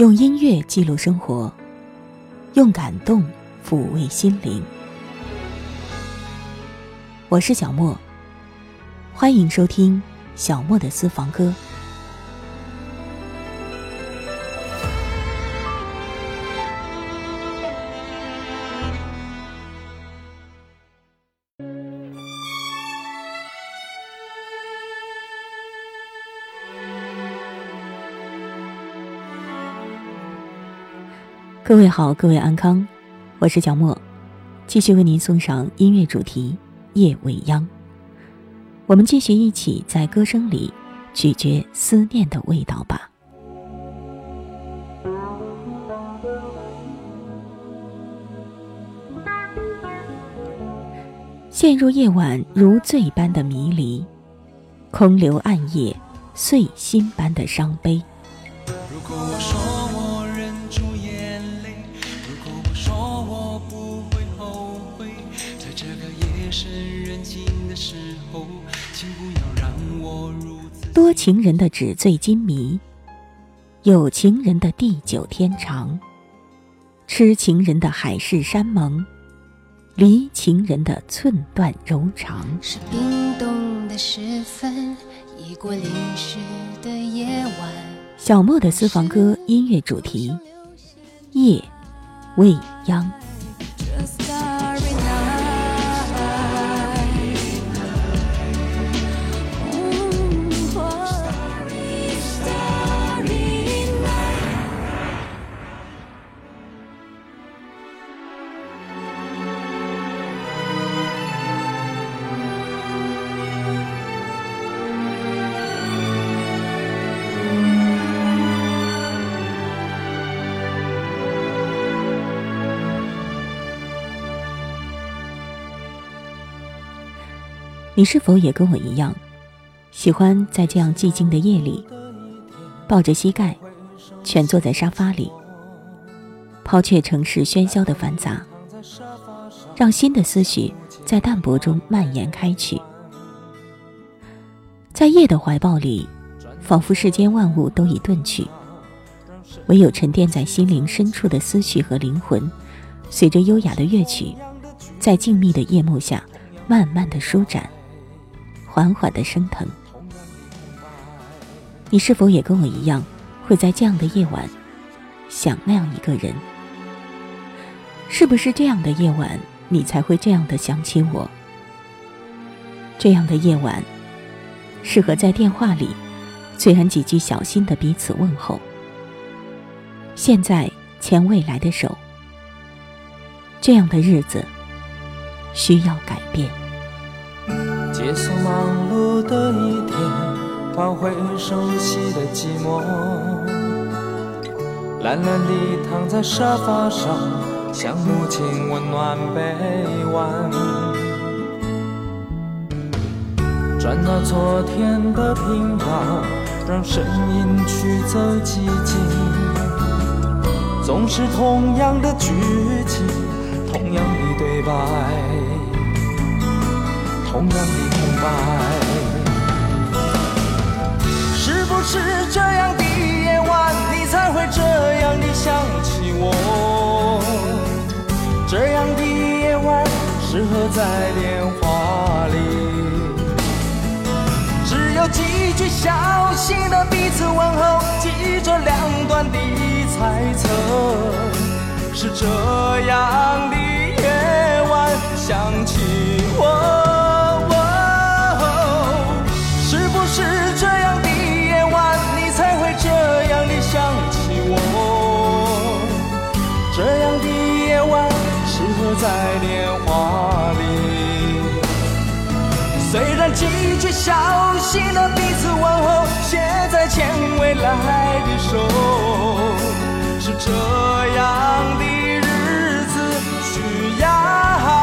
用音乐记录生活，用感动抚慰心灵。我是小莫，欢迎收听小莫的私房歌。各位好，各位安康，我是小莫，继续为您送上音乐主题《夜未央》。我们继续一起在歌声里咀嚼思念的味道吧。陷入夜晚如醉般的迷离，空留暗夜碎心般的伤悲。多情人的纸醉金迷，有情人的地久天长，痴情人的海誓山盟，离情人的寸断柔肠。是冰冻的时分，已过淋湿的夜晚。小莫的私房歌音乐主题：夜未央。你是否也跟我一样，喜欢在这样寂静的夜里，抱着膝盖，蜷坐在沙发里，抛却城市喧嚣的繁杂，让新的思绪在淡泊中蔓延开去，在夜的怀抱里，仿佛世间万物都已遁去，唯有沉淀在心灵深处的思绪和灵魂，随着优雅的乐曲，在静谧的夜幕下，慢慢的舒展。缓缓的升腾，你是否也跟我一样，会在这样的夜晚想那样一个人？是不是这样的夜晚，你才会这样的想起我？这样的夜晚，适合在电话里，虽然几句小心的彼此问候。现在牵未来的手，这样的日子需要改变。结束忙碌的一天，换回熟悉的寂寞。懒懒地躺在沙发上，像母亲温暖臂弯。转到昨天的频道，让声音驱走寂静。总是同样的剧情，同样的对白。同样的白，是不是这样的夜晚，你才会这样的想起我？这样的夜晚适合在电话里，只有几句小心的彼此问候，记着两端的猜测，是这样的夜晚想起我。却小心的彼此问候，现在牵未来的手，是这样的日子需要。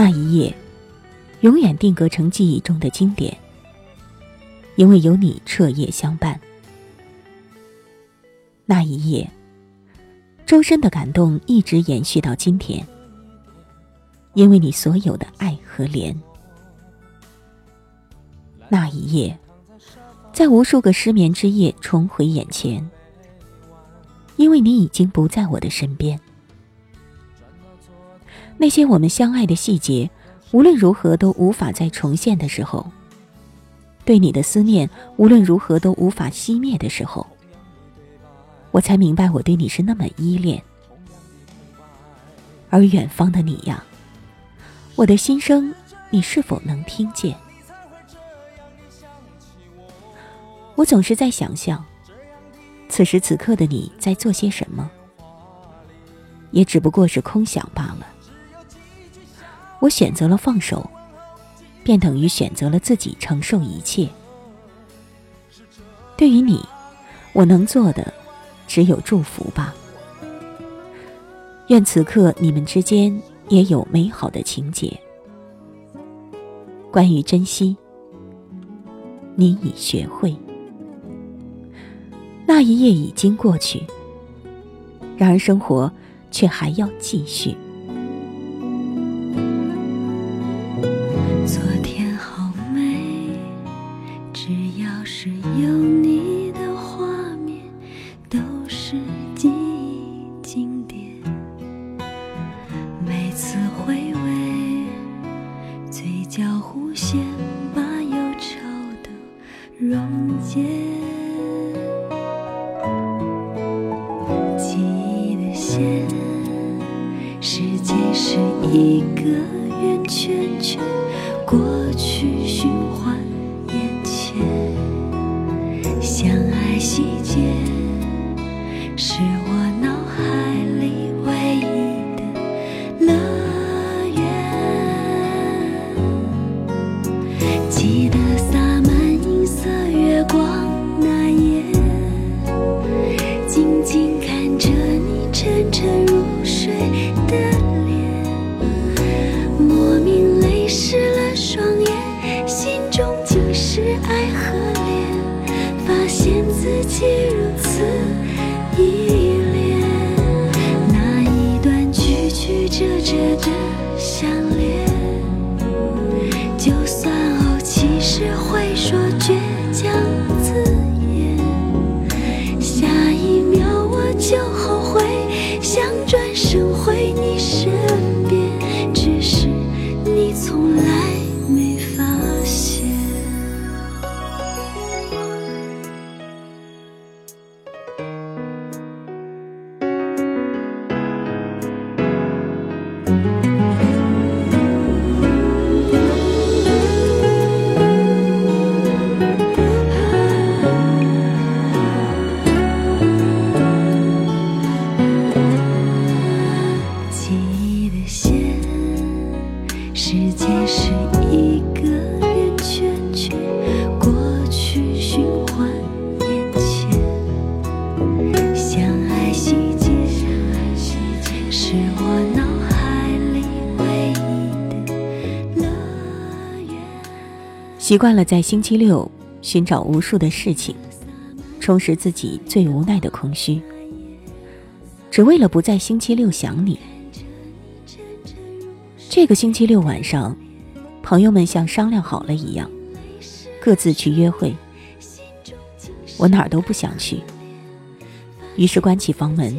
那一夜，永远定格成记忆中的经典，因为有你彻夜相伴。那一夜，周深的感动一直延续到今天，因为你所有的爱和怜。那一夜，在无数个失眠之夜重回眼前，因为你已经不在我的身边。那些我们相爱的细节，无论如何都无法再重现的时候，对你的思念无论如何都无法熄灭的时候，我才明白我对你是那么依恋。而远方的你呀，我的心声，你是否能听见？我总是在想象，此时此刻的你在做些什么，也只不过是空想罢了。我选择了放手，便等于选择了自己承受一切。对于你，我能做的只有祝福吧。愿此刻你们之间也有美好的情节。关于珍惜，你已学会。那一夜已经过去，然而生活却还要继续。只要是有你习惯了在星期六寻找无数的事情，充实自己最无奈的空虚，只为了不在星期六想你。这个星期六晚上，朋友们像商量好了一样，各自去约会。我哪儿都不想去，于是关起房门，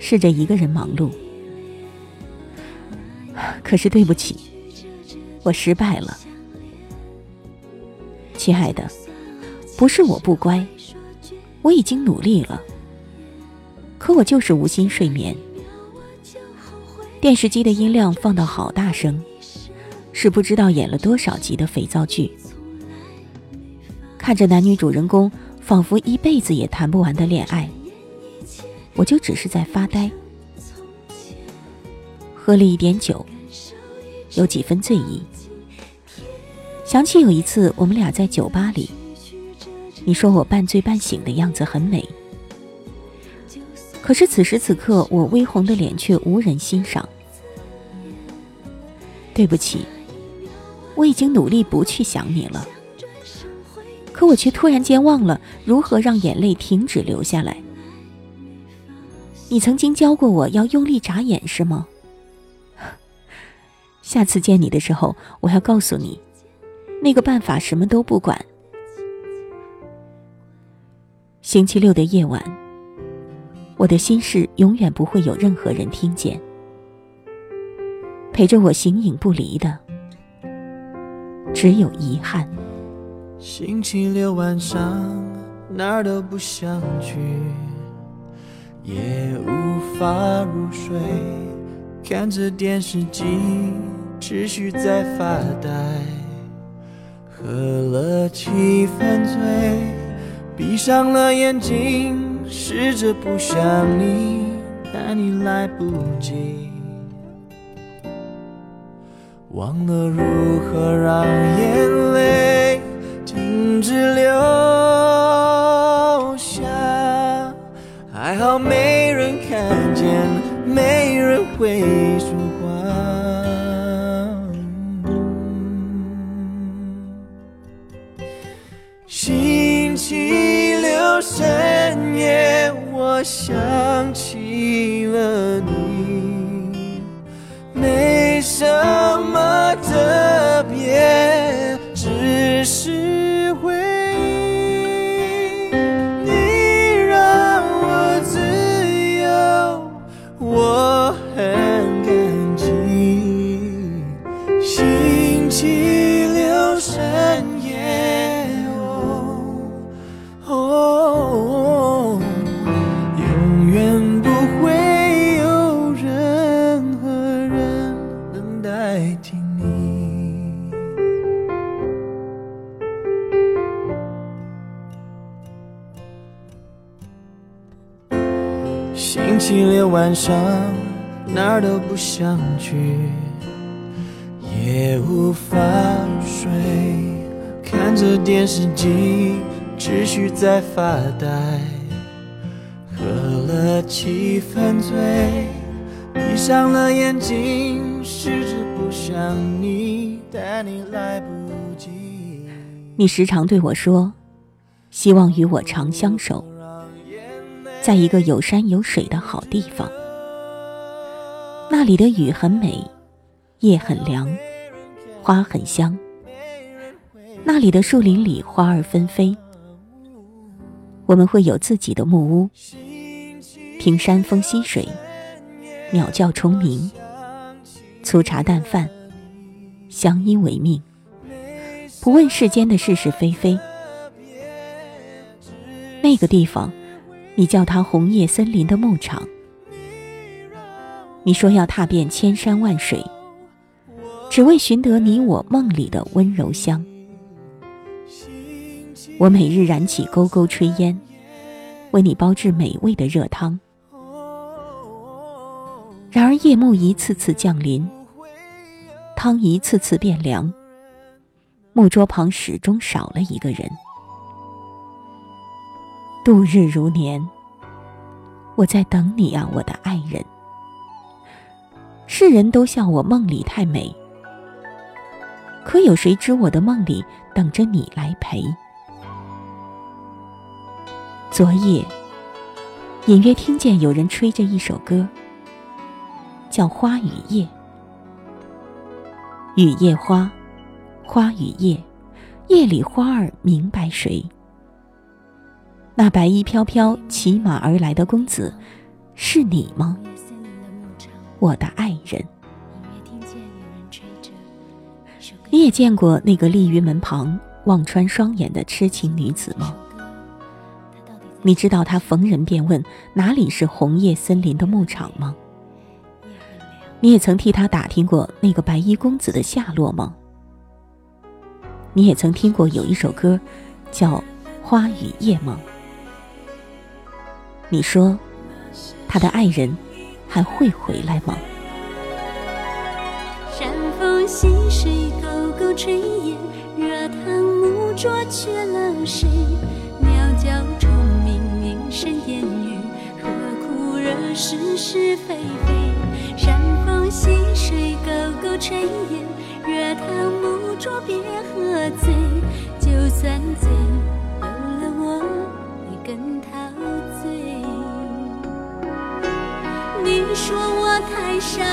试着一个人忙碌。可是对不起，我失败了。亲爱的，不是我不乖，我已经努力了，可我就是无心睡眠。电视机的音量放到好大声，是不知道演了多少集的肥皂剧。看着男女主人公仿佛一辈子也谈不完的恋爱，我就只是在发呆。喝了一点酒，有几分醉意。想起有一次，我们俩在酒吧里，你说我半醉半醒的样子很美，可是此时此刻，我微红的脸却无人欣赏。对不起，我已经努力不去想你了，可我却突然间忘了如何让眼泪停止流下来。你曾经教过我要用力眨眼，是吗？下次见你的时候，我要告诉你，那个办法什么都不管。星期六的夜晚，我的心事永远不会有任何人听见。陪着我形影不离的，只有遗憾。星期六晚上哪儿都不想去，也无法入睡，看着电视机。持续在发呆，喝了七分醉，闭上了眼睛，试着不想你，但你来不及，忘了如何让眼晚上哪儿都不想去，也无法睡，看着电视机持续在发呆，喝了七分醉，闭上了眼睛，试着不想你，但你来不及。你时常对我说，希望与我长相守。在一个有山有水的好地方，那里的雨很美，夜很凉，花很香。那里的树林里花儿纷飞，我们会有自己的木屋，听山风溪水，鸟叫虫鸣，粗茶淡饭，相依为命，不问世间的是是非非。那个地方。你叫它红叶森林的牧场，你说要踏遍千山万水，只为寻得你我梦里的温柔乡。我每日燃起勾勾炊烟，为你煲制美味的热汤。然而夜幕一次次降临，汤一次次变凉，木桌旁始终少了一个人。度日如年，我在等你啊，我的爱人。世人都笑我梦里太美，可有谁知我的梦里等着你来陪？昨夜，隐约听见有人吹着一首歌，叫《花与叶》。雨夜花，花与叶，夜里花儿明白谁？那白衣飘飘骑马而来的公子，是你吗，我的爱人？你也见过那个立于门旁望穿双眼的痴情女子吗？你知道她逢人便问哪里是红叶森林的牧场吗？你也曾替她打听过那个白衣公子的下落吗？你也曾听过有一首歌，叫《花与叶》吗？你说，他的爱人还会回来吗？山风溪水，勾勾炊烟，热汤木桌缺了谁？鸟叫虫鸣，凝神烟雨，何苦惹是是非非？山风溪水，沟沟。狗抽烟，热汤木桌别喝醉，就算醉有了我会跟他说我太傻，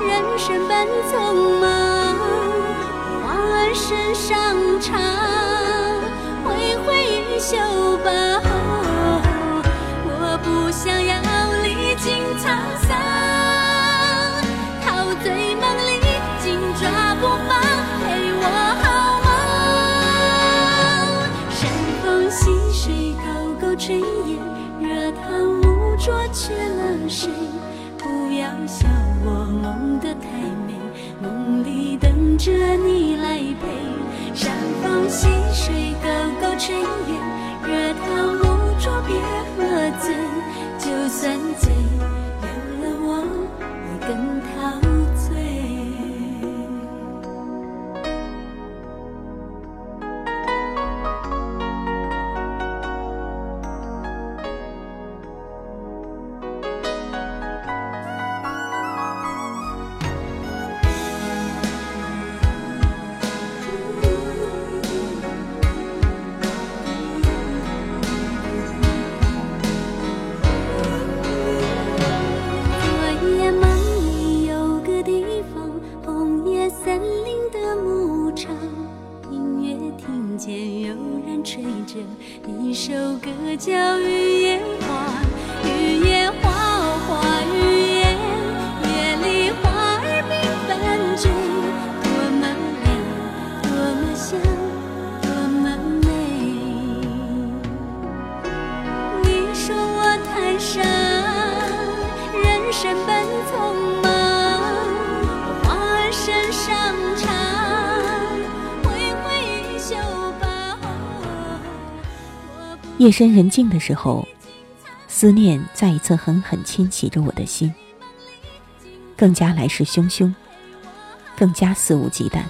人生本匆忙，花儿身上长，挥挥衣袖吧。着你来陪。山风溪水，高高炊烟，热汤木桌别喝醉，夜深人静的时候，思念再一次狠狠侵袭着我的心，更加来势汹汹，更加肆无忌惮。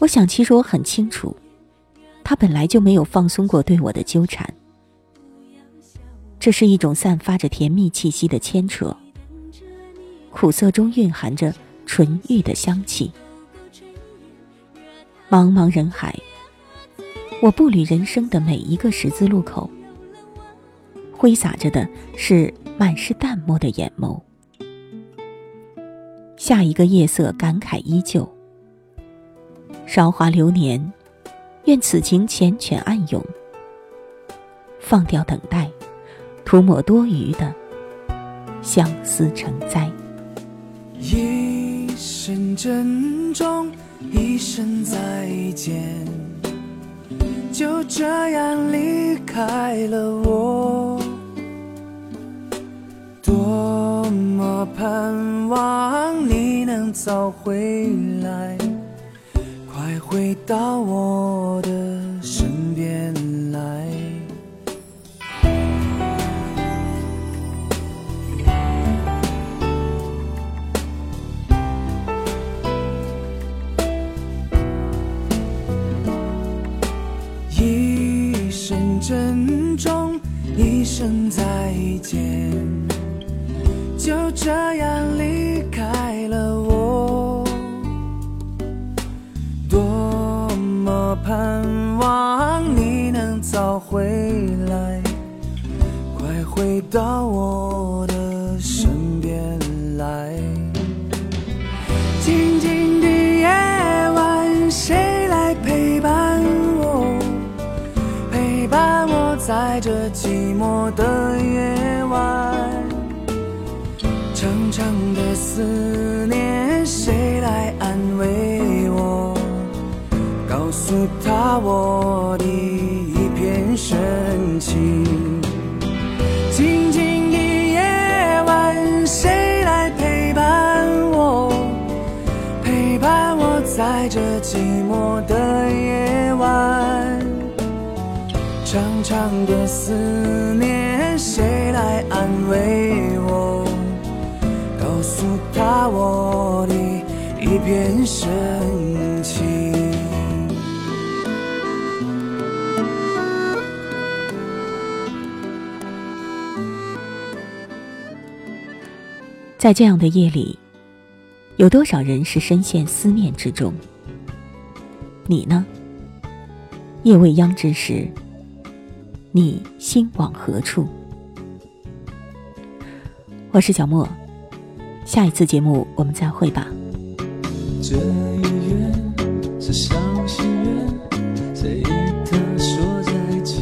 我想，其实我很清楚，他本来就没有放松过对我的纠缠，这是一种散发着甜蜜气息的牵扯，苦涩中蕴含着纯欲的香气。茫茫人海，我步履人生的每一个十字路口，挥洒着的是满是淡漠的眼眸。下一个夜色感慨依旧，韶华流年，愿此情缱绻暗涌。放掉等待，涂抹多余的相思成灾。一声珍重，一声再见，就这样离开了我。多么盼望你能早回来，快回到我的声再见，就这样离来安慰我？告诉他我的一片深情。静静的夜晚，谁来陪伴我？陪伴我在这寂寞的夜晚。长长的思念，谁来安慰变深情。在这样的夜里，有多少人是深陷思念之中？你呢？夜未央之时，你心往何处？我是小莫，下一次节目我们再会吧。这一夜是伤心月，随意的说再见。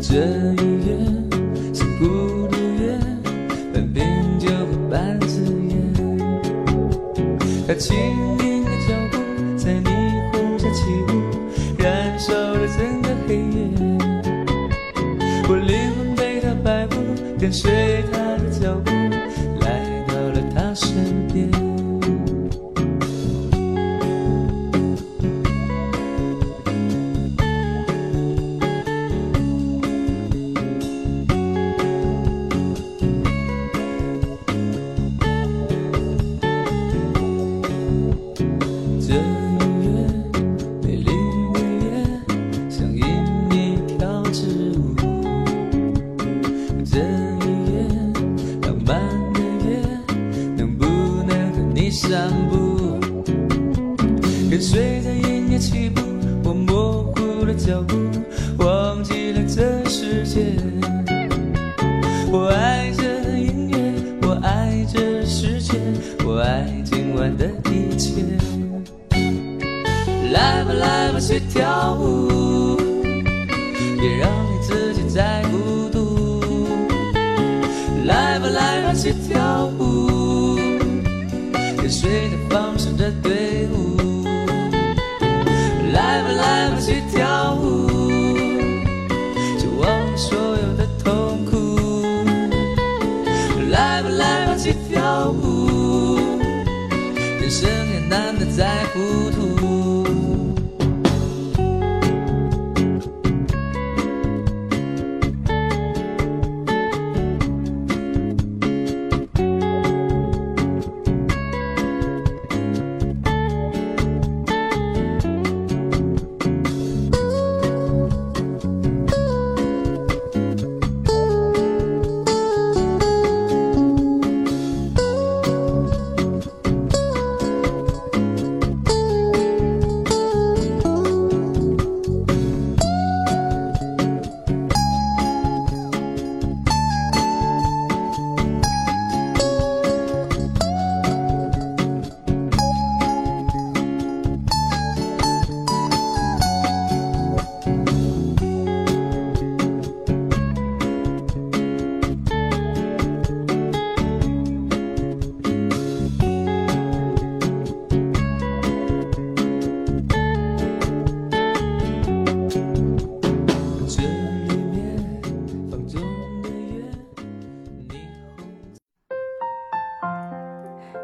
这一夜是孤独月，分病就会半支烟。他轻盈的脚步在霓虹下起舞，燃烧了整个黑夜。我灵魂被他摆布，跟随他我爱今晚的一切。来吧来吧，去跳舞，别让你自己再孤独。来吧来吧，去跳舞，跟随着放手的队伍。来吧来吧，去跳舞，人生也难得再糊涂。